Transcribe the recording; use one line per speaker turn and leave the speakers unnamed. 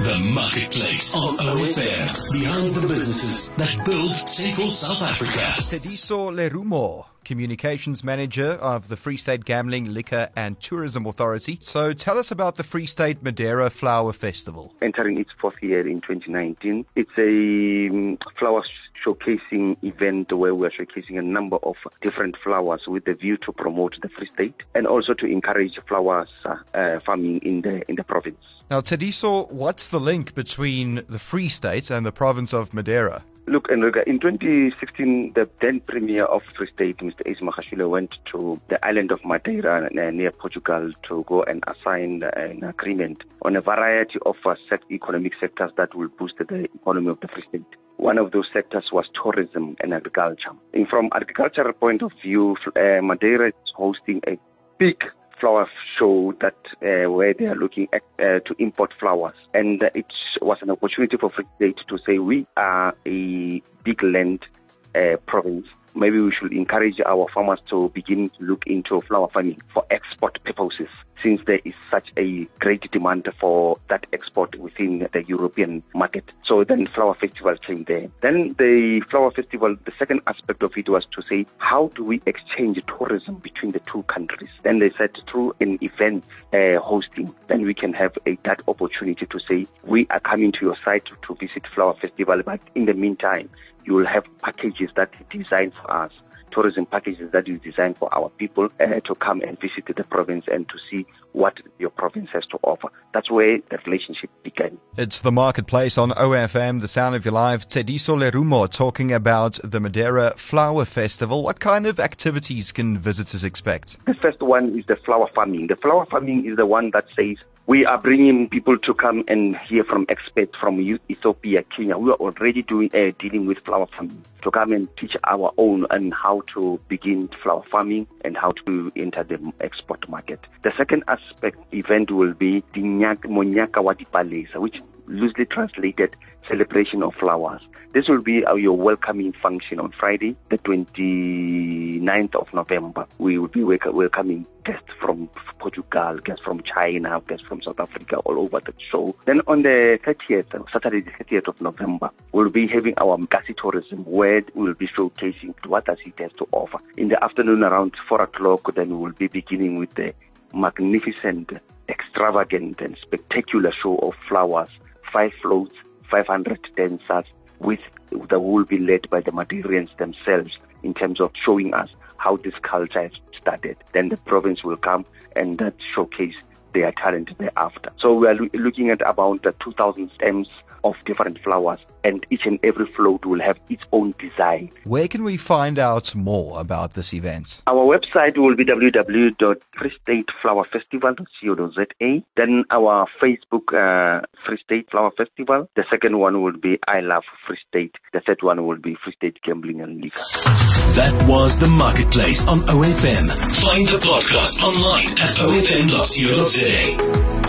The Marketplace on OFM. Behind the businesses that build Central South Africa.
Tshediso Lerumo, Communications Manager of the Free State Gambling, Liquor and Tourism Authority. So tell us about the Free State Madeira Flower Festival.
Entering its fourth year in 2019. It's a um, flower showcasing event where we are showcasing a number of different flowers with the view to promote the Free State and also to encourage flowers uh, uh, farming in the in the province.
Now, Tshediso, what's the link between the Free State and the province of Madeira?
Look, in 2016, the then Premier of Free State, Mr. Ace Magashule, went to the island of Madeira uh, near Portugal to go and assign an agreement on a variety of uh, economic sectors that will boost the economy of the Free State. One of those sectors was tourism and agriculture. And from agricultural point of view, uh, Madeira is hosting a big flower show that uh, where they are looking at, uh, to import flowers, and it was an opportunity for Free State to say we are a big land uh, province. Maybe we should encourage our farmers to begin to look into flower farming for export purposes since there is such a great demand for that export within the European market. So then Flower Festival came there. Then the Flower Festival, the second aspect of it was to say, how do we exchange tourism between the two countries? Then they said through an event uh, hosting, then we can have a that opportunity to say, we are coming to your site to, visit Flower Festival, but in the meantime, you will have packages that designed for us tourism packages that is designed for our people uh, to come and visit the province and to see what your province has to offer. That's where the relationship began.
It's the marketplace on OFM, the sound of your life. Tshediso Lerumo talking about the Madeira Flower Festival. What kind of activities can visitors expect?
The first one is the flower farming. The flower farming is the one that says we are bringing people to come and hear from experts from Ethiopia, Kenya. We are already doing uh, dealing with flower farming to come and teach our own and how to begin flower farming and how to enter the export market. The second aspect event will be the Monyaka Wadipalesa, which loosely translated celebration of flowers. This will be uh, your welcoming function on Friday, the 29th of November. We will be welcoming guests from Portugal, guests from China, guests from South Africa, all over the show. Then on the 30th, Saturday the 30th of November, we'll be having our Mgasi tourism where we'll be showcasing what it has to offer. In the afternoon around 4 o'clock, then we will be beginning with the magnificent, extravagant and spectacular show of flowers, five floats, 500 dancers with that will be led by the Madeirians themselves in terms of showing us how this culture has started. Then the province will come and that showcase their talent thereafter. So we are lo- looking at about the 2,000 stems of different flowers, and each and every float will have its own design.
Where can we find out more about this event?
Our website will be www.freestateflowerfestival.co.za. Then our Facebook uh, Free State Flower Festival. The second one will be I Love Free State. The third one will be Free State Gambling and Liquor.
That was the Marketplace on OFM. Find the podcast online at ofm.co.za today.